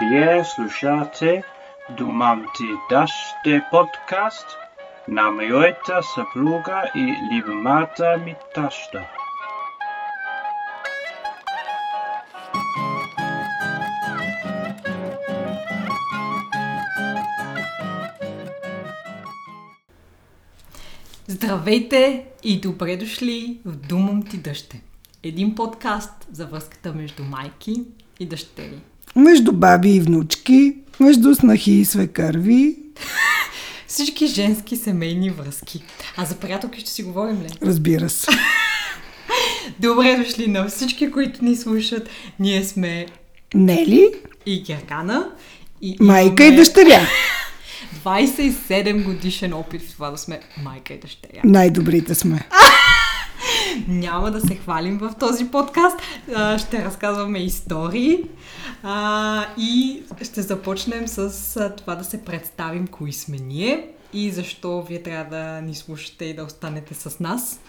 Вие слушате Думам ти даште подкаст на моята съпруга и любимата ми таща. Здравейте и добре дошли в Думам ти дъще. Един подкаст за връзката между майки и дъщери. Между баби и внучки, между снахи и свекърви. Всички женски семейни връзки. А за приятелки ще си говорим ли? Разбира се. Добре дошли на всички, които ни слушат. Ние сме Нели, и Гергана. И майка и имаме дъщеря. 27 годишен опит в това да сме майка и дъщеря. Най-добрите сме. Няма да се хвалим в този подкаст. А, Ще разказваме истории а, и ще започнем с а, това да се представим кои сме ние и защо вие трябва да ни слушате и да останете с нас.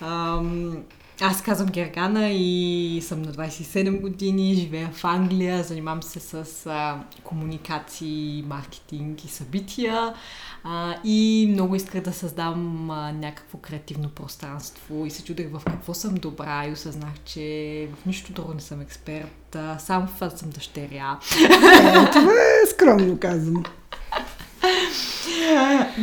Ам, Аз казвам Гергана и съм на 27 години, живея в Англия, занимавам се с а, комуникации, маркетинг и събития а, и много исках да създам а, някакво креативно пространство и се чудех в какво съм добра и осъзнах, че в нищо друго не съм експерт, само в това съм дъщеря. Е, това е скромно казано.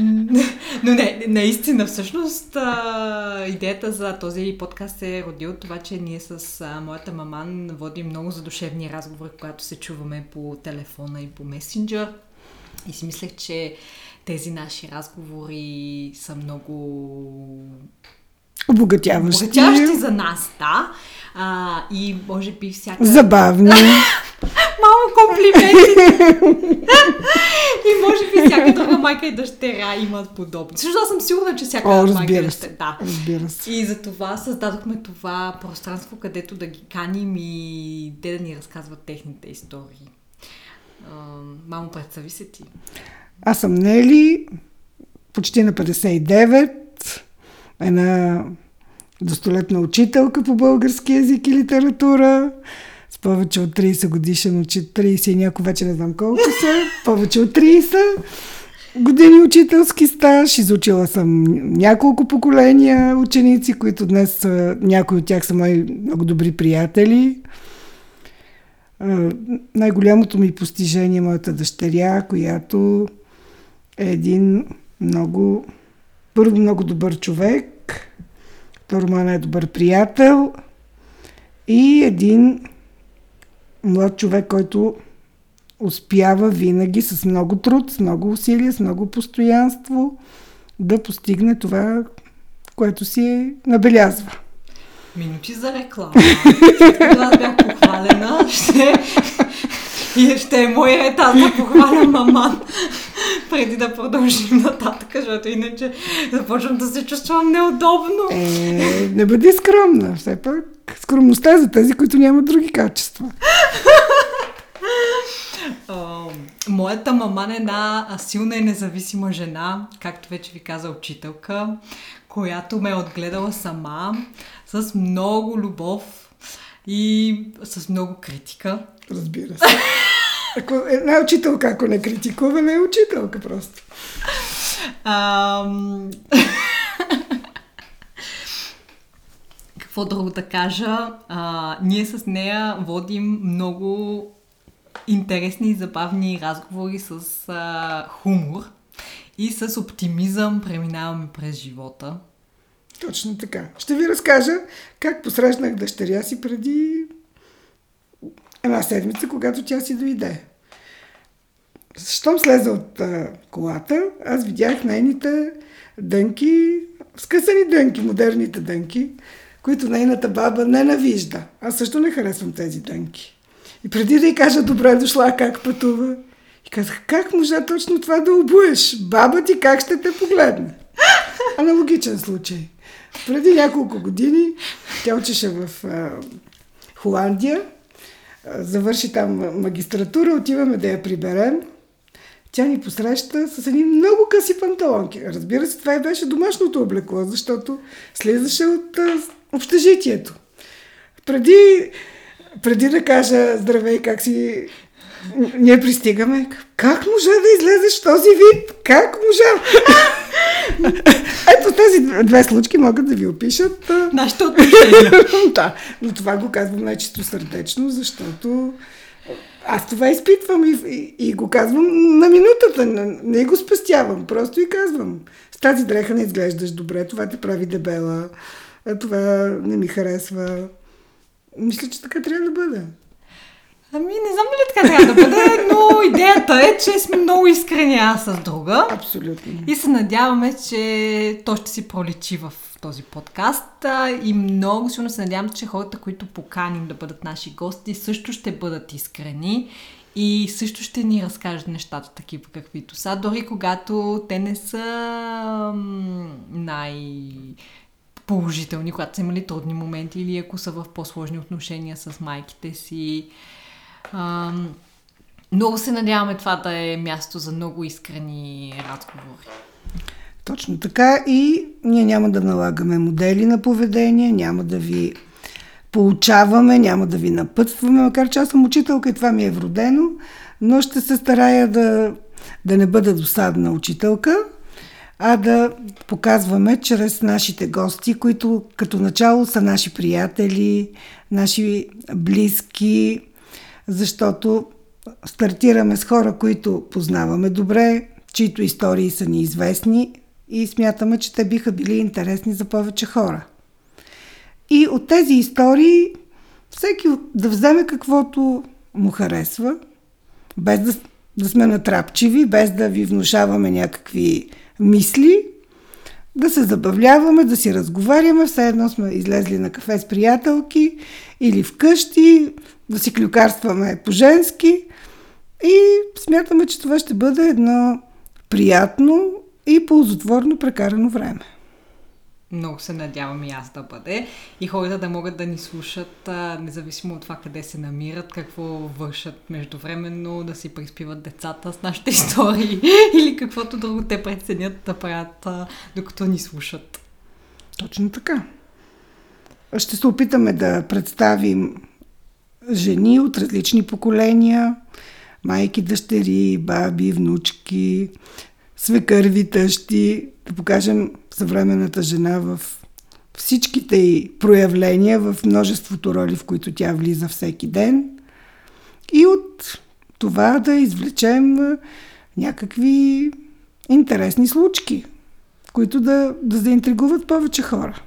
Но не, наистина, всъщност а, идеята за този подкаст се е роди от това, че ние с а, моята маман водим много задушевни разговори, когато се чуваме по телефона и по месенджер. И си мислех, че тези наши разговори са много Обогатяващи. обогатяващи за нас, да. А, и може би всяка... Забавни. Малко комплименти. и може би всяка друга майка и дъщеря имат подобно. Също аз съм сигурна, че всяка О, майка и дъщеря... Да. Разбира се. И за това създадохме това пространство, където да ги каним и те да ни разказват техните истории. Мамо, представи се ти. Аз съм Нели, почти на 59, една достолетна учителка по български язик и литература, повече от 30 годишен учит, 30 и някой вече не знам колко са, повече от 30 години учителски стаж, изучила съм няколко поколения ученици, които днес са, някои от тях са мои много добри приятели. Най-голямото ми постижение е моята дъщеря, която е един много, първо много добър човек, второ моят най-добър приятел. И един млад човек, който успява винаги с много труд, с много усилия, с много постоянство да постигне това, което си набелязва. Минути за реклама. Аз бях похвалена, ще... И ще е мой ред аз да похваля маман преди да продължим нататък, защото иначе започвам да се чувствам неудобно. Е, не бъди скромна. Все пак скромността е за тези, които нямат други качества. Моята мама е една силна и независима жена, както вече ви каза учителка, която ме е отгледала сама, с много любов и с много критика. Разбира се. Ако една учителка, ако не критикува, не е учителка просто. Ам... Какво друго да кажа? А, ние с нея водим много интересни и забавни разговори с а, хумор и с оптимизъм преминаваме през живота. Точно така. Ще ви разкажа как посрещнах дъщеря си преди една седмица, когато тя си дойде. Щом слезе от а, колата, аз видях нейните дънки, скъсани дънки, модерните дънки, които нейната баба ненавижда. Аз също не харесвам тези дънки. И преди да й кажа добре дошла, как пътува, и казах, как можа точно това да обуеш? Баба ти как ще те погледне? Аналогичен случай. Преди няколко години тя учеше в а, Холандия, завърши там магистратура, отиваме да я приберем. Тя ни посреща с едни много къси панталонки. Разбира се, това и беше домашното облекло, защото слизаше от а, общежитието. Преди, преди да кажа здравей, как си ние пристигаме. Как можа да излезеш в този вид? Как можа? Ето тези две случки могат да ви опишат. Нашите отношения. да, но това го казвам най-чисто сърдечно, защото аз това изпитвам и, и, и го казвам на минутата, не, не го спестявам, просто и казвам. С тази дреха не изглеждаш добре, това те прави дебела, това не ми харесва. Мисля, че така трябва да бъде. Ами, не знам дали така трябва да бъде, но идеята е, че сме много искрени аз с друга. Абсолютно. И се надяваме, че то ще си проличи в този подкаст. И много силно се надявам, че хората, които поканим да бъдат наши гости, също ще бъдат искрени и също ще ни разкажат нещата такива каквито са, дори когато те не са най положителни, когато са имали трудни моменти или ако са в по-сложни отношения с майките си. Ам, много се надяваме това да е място за много искрени разговори. Точно така и ние няма да налагаме модели на поведение, няма да ви получаваме, няма да ви напътстваме, макар че аз съм учителка и това ми е вродено, но ще се старая да, да не бъда досадна учителка, а да показваме чрез нашите гости, които като начало са наши приятели, наши близки, защото стартираме с хора, които познаваме добре, чието истории са ни известни и смятаме, че те биха били интересни за повече хора. И от тези истории всеки да вземе каквото му харесва, без да, да сме натрапчиви, без да ви внушаваме някакви мисли, да се забавляваме, да си разговаряме, все едно сме излезли на кафе с приятелки или вкъщи, да си клюкарстваме по-женски и смятаме, че това ще бъде едно приятно и ползотворно прекарано време. Много се надявам и аз да бъде. И хората да могат да ни слушат, а, независимо от това къде се намират, какво вършат междувременно, да си приспиват децата с нашите истории или каквото друго те преценят да правят, а, докато ни слушат. Точно така. Ще се опитаме да представим жени от различни поколения, майки, дъщери, баби, внучки, свекърви, тъщи, да покажем съвременната жена в всичките й проявления, в множеството роли, в които тя влиза всеки ден. И от това да извлечем някакви интересни случки, които да, да заинтригуват повече хора.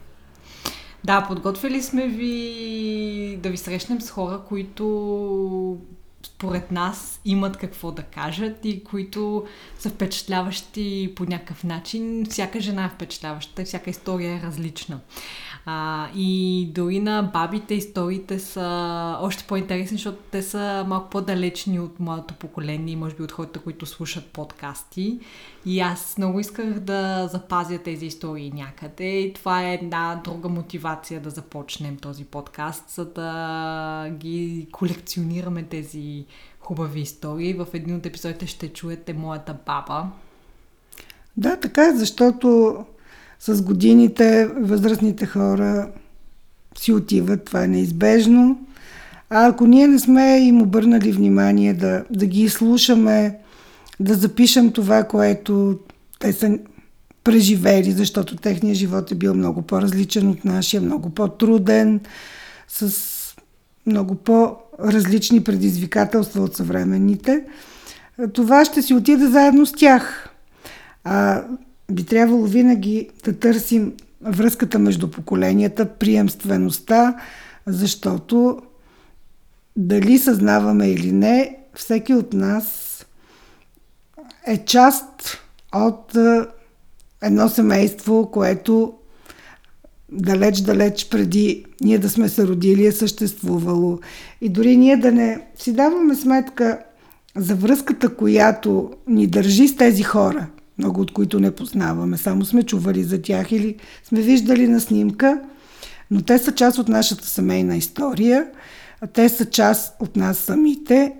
Да, подготвили сме ви да ви срещнем с хора, които според нас имат какво да кажат и които са впечатляващи по някакъв начин. Всяка жена е впечатляваща, всяка история е различна. А, и дори на бабите историите са още по-интересни, защото те са малко по-далечни от моето поколение и може би от хората, които слушат подкасти. И аз много исках да запазя тези истории някъде и това е една друга мотивация да започнем този подкаст, за да ги колекционираме тези хубави истории. В един от епизодите ще чуете моята баба. Да, така е, защото с годините възрастните хора си отиват, това е неизбежно. А ако ние не сме им обърнали внимание да, да ги слушаме, да запишем това, което те са преживели, защото техният живот е бил много по-различен от нашия, много по-труден, с много по-различни предизвикателства от съвременните, това ще си отиде заедно с тях. А би трябвало винаги да търсим връзката между поколенията, приемствеността, защото дали съзнаваме или не, всеки от нас е част от едно семейство, което далеч-далеч преди ние да сме се родили е съществувало. И дори ние да не си даваме сметка за връзката, която ни държи с тези хора – много от които не познаваме, само сме чували за тях или сме виждали на снимка, но те са част от нашата семейна история, те са част от нас самите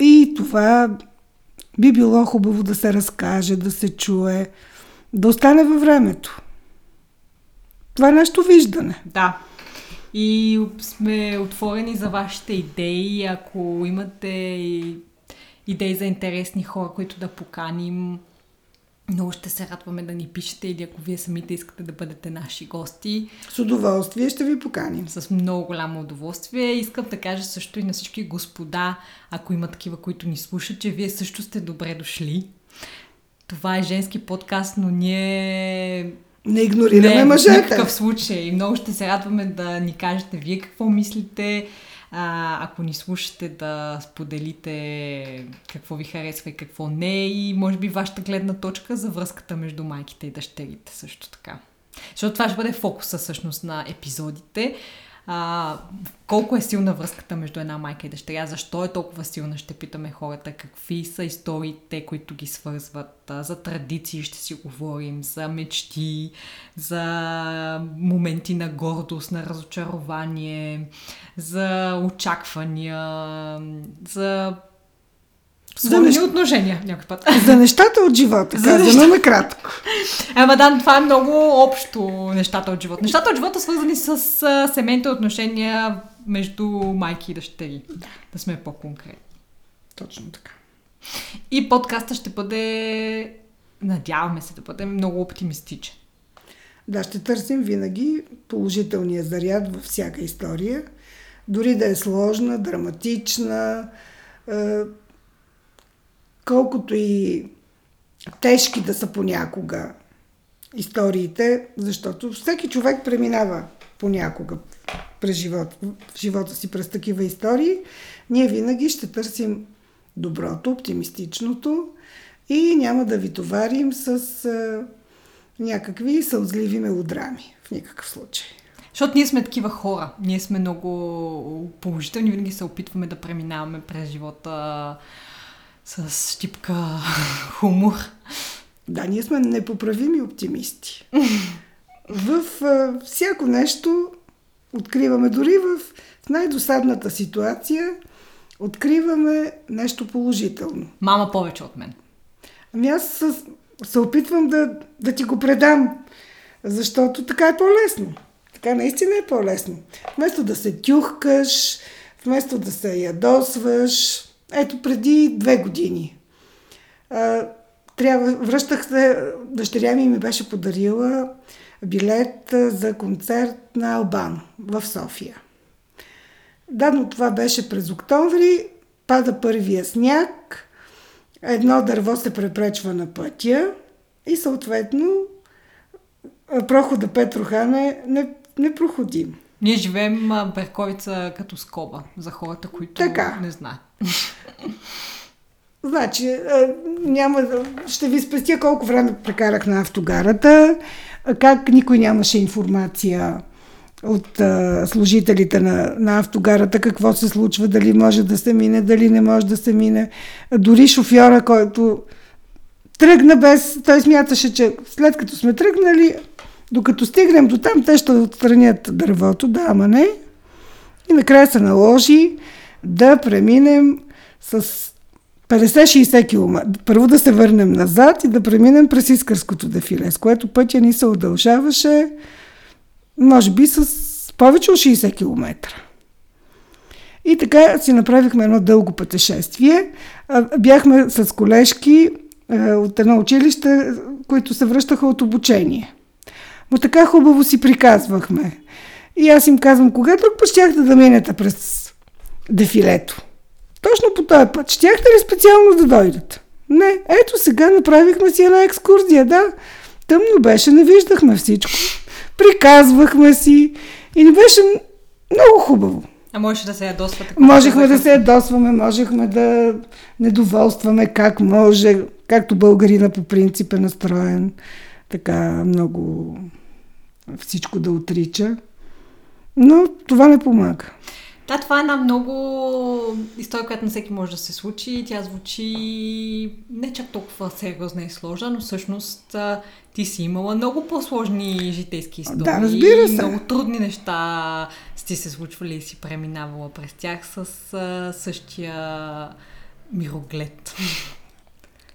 и това би било хубаво да се разкаже, да се чуе, да остане във времето. Това е нашето виждане. Да. И сме отворени за вашите идеи. Ако имате идеи за интересни хора, които да поканим. Много ще се радваме да ни пишете или ако вие самите искате да бъдете наши гости. С удоволствие ще ви поканим. С много голямо удоволствие. Искам да кажа също и на всички господа, ако има такива, които ни слушат, че вие също сте добре дошли. Това е женски подкаст, но ние не игнорираме не, мъжете. В никакъв случай. Много ще се радваме да ни кажете вие какво мислите. А, ако ни слушате да споделите какво ви харесва и какво не и може би вашата гледна точка за връзката между майките и дъщерите също така. Защото това ще бъде фокуса всъщност на епизодите а, колко е силна връзката между една майка и дъщеря, защо е толкова силна, ще питаме хората, какви са историите, които ги свързват, а, за традиции ще си говорим, за мечти, за моменти на гордост, на разочарование, за очаквания, за за нещ... отношения някой път. За нещата от живота, за казано неща... накратко. Ема да, това е много общо нещата от живота. Нещата от живота свързани с семейните отношения между майки и дъщери. Да. Да сме по-конкретни. Точно така. И подкаста ще бъде, надяваме се да бъде много оптимистичен. Да, ще търсим винаги положителния заряд във всяка история. Дори да е сложна, драматична, колкото и тежки да са понякога историите, защото всеки човек преминава понякога през живота, в живота си през такива истории, ние винаги ще търсим доброто, оптимистичното и няма да ви товарим с а, някакви сълзливи мелодрами в никакъв случай. Защото ние сме такива хора. Ние сме много положителни, винаги се опитваме да преминаваме през живота с щипка хумор. Да, ние сме непоправими оптимисти. в а, всяко нещо откриваме, дори в, в най-досадната ситуация, откриваме нещо положително. Мама повече от мен. Ами аз с, се опитвам да, да ти го предам, защото така е по-лесно. Така наистина е по-лесно. Вместо да се тюхкаш, вместо да се ядосваш, ето преди две години. Трябва, връщах се, дъщеря ми ми беше подарила билет за концерт на Албан в София. Да, но това беше през октомври, пада първия сняг, едно дърво се препречва на пътя и съответно прохода Петрохан е непроходим. Ние живеем Берковица като скоба за хората, които така. не знаят. Значи, няма да... Ще ви спестя колко време прекарах на автогарата, как никой нямаше информация от а, служителите на, на автогарата, какво се случва, дали може да се мине, дали не може да се мине. Дори шофьора, който тръгна без... Той смяташе, че след като сме тръгнали, докато стигнем до там, те ще отстранят дървото, да, ама не. И накрая се наложи да преминем с 50-60 км. Първо да се върнем назад и да преминем през Искърското дефиле, с което пътя ни се удължаваше, може би с повече от 60 км. И така си направихме едно дълго пътешествие. Бяхме с колежки от едно училище, които се връщаха от обучение. Но така хубаво си приказвахме. И аз им казвам, кога друг път щяхте да минете през дефилето? Точно по този път. Щяхте ли специално да дойдат? Не, ето сега направихме си една екскурзия, да. Тъмно беше, не виждахме всичко. Приказвахме си и ни беше много хубаво. А можеше да се ядосвате? Можехме да се ядосваме, можехме да недоволстваме как може, както българина по принцип е настроен, така много всичко да отрича. Но това не помага. Да, това е една много история, която на всеки може да се случи. Тя звучи не чак толкова сериозна и сложна, но всъщност ти си имала много по-сложни житейски истории. Да, разбира се. Много трудни неща сте се случвали и си преминавала през тях с същия мироглед.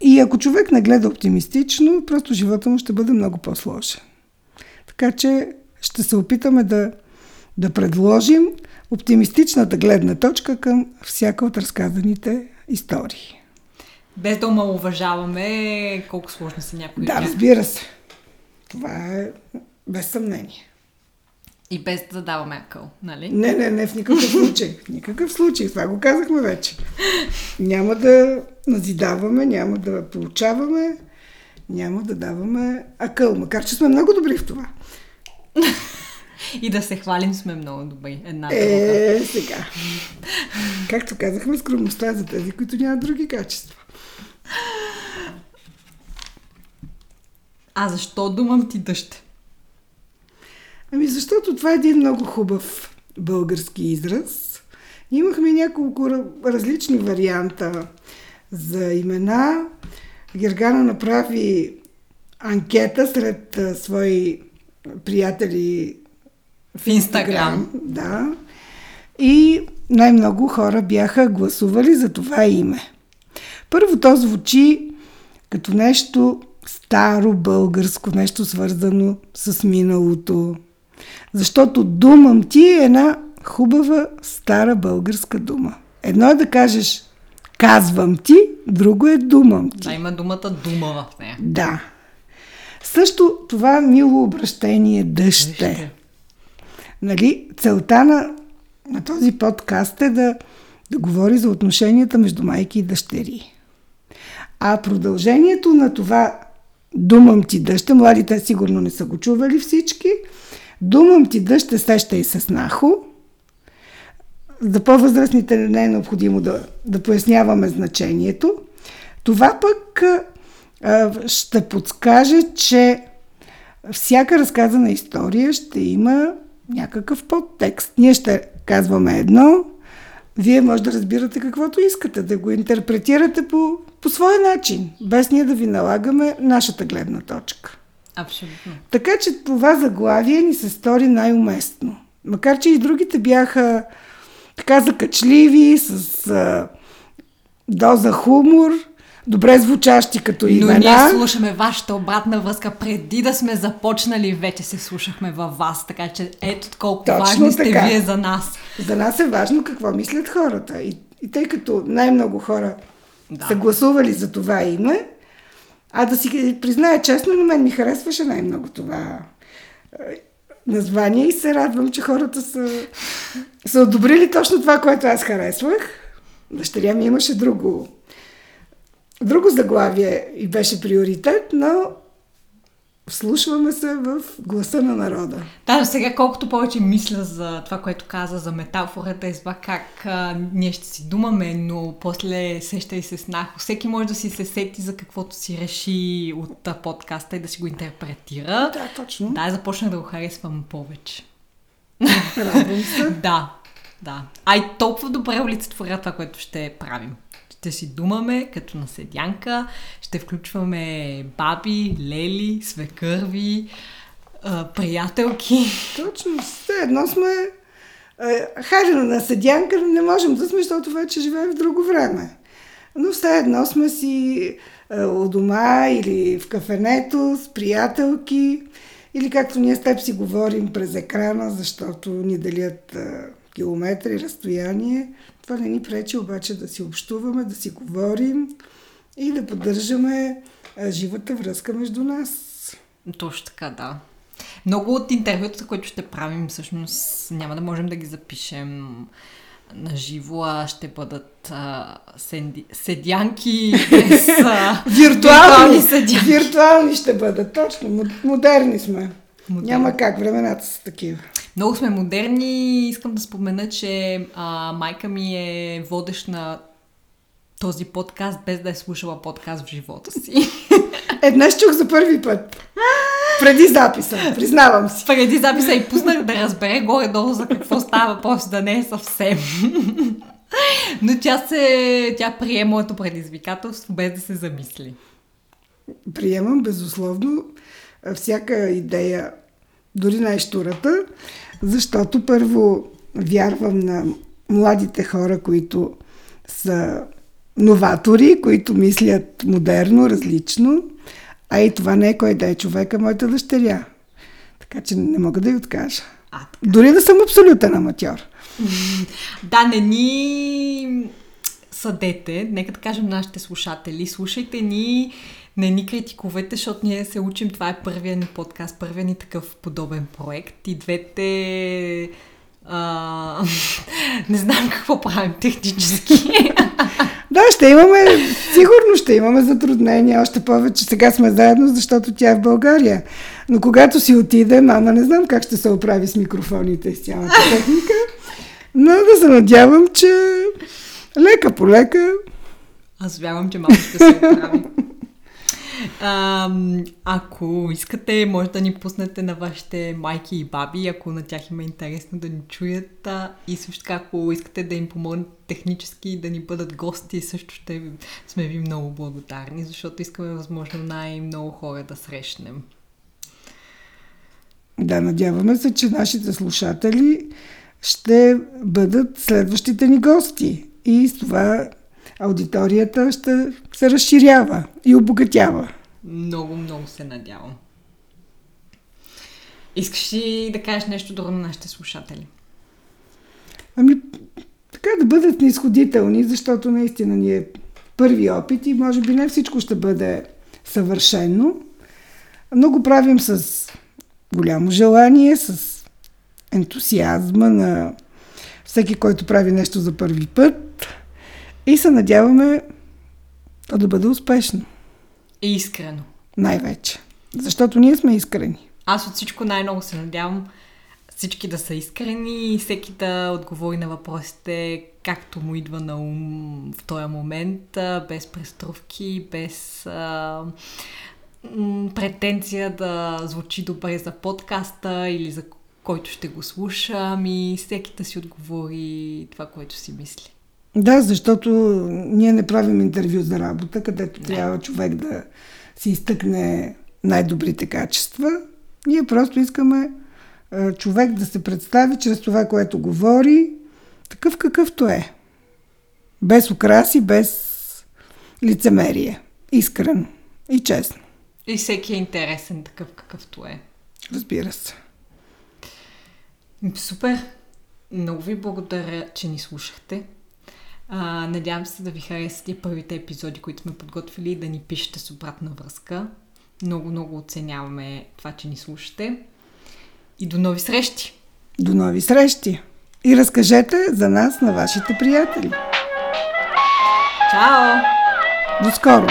И ако човек не гледа оптимистично, просто живота му ще бъде много по-сложен. Така че ще се опитаме да, да предложим оптимистичната гледна точка към всяка от разказаните истории. Без да омалуважаваме колко сложни са някои. Да, разбира се. Това е без съмнение. И без да даваме акъл, нали? Не, не, не, в никакъв случай. В никакъв случай. Това го казахме вече. Няма да назидаваме, няма да получаваме, няма да даваме акъл. Макар, че сме много добри в това. И да се хвалим сме много добри. Една Е, сега. Както казахме, скромността е за тези, които нямат други качества. А защо думам ти дъжд? Ами защото това е един много хубав български израз. Имахме няколко различни варианта за имена. Гергана направи анкета сред а, свои приятели В Инстаграм. Да. И най-много хора бяха гласували за това име. Първо то звучи като нещо старо българско, нещо свързано с миналото. Защото думам ти е една хубава стара българска дума. Едно е да кажеш казвам ти, друго е думам ти. Да, има думата дума в нея. Да. Също това мило обращение е. Дъжд. Нали, целта на, на този подкаст е да, да говори за отношенията между майки и дъщери. А продължението на това Думам ти дъща, младите сигурно не са го чували всички. Думам ти дъща, сеща и с нахо. За по-възрастните не е необходимо да, да поясняваме значението. Това пък а, ще подскаже, че всяка разказана история ще има някакъв подтекст. Ние ще казваме едно, вие може да разбирате каквото искате, да го интерпретирате по, по своя начин, без ние да ви налагаме нашата гледна точка. Абсолютно. Така че това заглавие ни се стори най-уместно. Макар, че и другите бяха така закачливи, с а, доза хумор, добре звучащи като Но имена. ние слушаме вашата обратна връзка преди да сме започнали, вече се слушахме във вас, така че ето колко Точно важни сте така. вие за нас. За нас е важно какво мислят хората. И, и тъй като най-много хора да. са гласували за това име, а да си призная честно, на мен ми харесваше най-много това е, название и се радвам, че хората са, са одобрили точно това, което аз харесвах. Дъщеря ми имаше друго, друго заглавие и беше приоритет, но вслушваме се в гласа на народа. Да, сега колкото повече мисля за това, което каза за метафората, е това как а, ние ще си думаме, но после сеща и се с нахо. Всеки може да си се сети за каквото си реши от а, подкаста и да си го интерпретира. Да, точно. Да, започнах да го харесвам повече. Радвам се. Да, да. А и толкова добре олицетворя това, което ще правим. Ще си думаме като на седянка, ще включваме баби, лели, свекърви, приятелки. Точно, все едно сме... Хайде на седянка не можем да сме, защото вече живеем в друго време. Но все едно сме си у дома или в кафенето с приятелки или както ние с теб си говорим през екрана, защото ни делят километри, разстояние. Това не ни пречи обаче да си общуваме, да си говорим и да поддържаме живата връзка между нас. Точно така, да. Много от интервютата, които ще правим, всъщност няма да можем да ги запишем на живо, а ще бъдат а, сенди, седянки без а, Виртуални, седянки. виртуални ще бъдат, точно. Мо- Модерни сме. Модерни. Няма как, времената са такива. Много сме модерни. Искам да спомена, че а, майка ми е водещ на този подкаст, без да е слушала подкаст в живота си. Е, днес чух за първи път. Преди записа, признавам си. Преди записа и пуснах да разбере горе-долу за какво става въпрос, да не е съвсем. Но тя се, тя прие моето предизвикателство без да се замисли. Приемам безусловно всяка идея, дори най-штурата, защото първо вярвам на младите хора, които са новатори, които мислят модерно, различно, а и това не е кой да е човека, моята дъщеря. Така че не мога да й откажа. А, Дори да съм абсолютен аматьор. Да, не ни съдете, нека да кажем нашите слушатели, слушайте ни, не ни критикувайте, защото ние се учим, това е първия ни подкаст, първия ни такъв подобен проект и двете... А, не знам какво правим технически. Да, ще имаме, сигурно ще имаме затруднения, още повече сега сме заедно, защото тя е в България. Но когато си отиде, мама не знам как ще се оправи с микрофоните и с цялата техника, но да се надявам, че лека по лека. Аз вярвам, че малко ще се оправи. А, ако искате, може да ни пуснете на вашите майки и баби, ако на тях има интересно да ни чуят. А, и също така, ако искате да им помогнете технически да ни бъдат гости, също ще сме ви много благодарни, защото искаме възможно най-много хора да срещнем. Да, надяваме се, че нашите слушатели ще бъдат следващите ни гости. И с това аудиторията ще се разширява и обогатява. Много, много се надявам. Искаш ли да кажеш нещо друго на нашите слушатели? Ами, така да бъдат неизходителни, защото наистина ни е първи опит и може би не всичко ще бъде съвършено. Но го правим с голямо желание, с ентусиазма на всеки, който прави нещо за първи път и се надяваме то да бъде успешно. И искрено. Най-вече. Защото ние сме искрени. Аз от всичко най-много се надявам всички да са искрени и всеки да отговори на въпросите както му идва на ум в този момент, без преструвки, без а, претенция да звучи добре за подкаста или за който ще го слуша, ами всеки да си отговори това, което си мисли. Да, защото ние не правим интервю за работа, където не. трябва човек да си изтъкне най-добрите качества. Ние просто искаме а, човек да се представи чрез това, което говори, такъв какъвто е. Без украси, без лицемерие. Искрено и честно. И всеки е интересен такъв какъвто е. Разбира се. Супер! Много ви благодаря, че ни слушахте. А, надявам се да ви харесат и първите епизоди, които сме подготвили и да ни пишете с обратна връзка. Много, много оценяваме това, че ни слушате. И до нови срещи! До нови срещи! И разкажете за нас на вашите приятели. Чао! До скоро!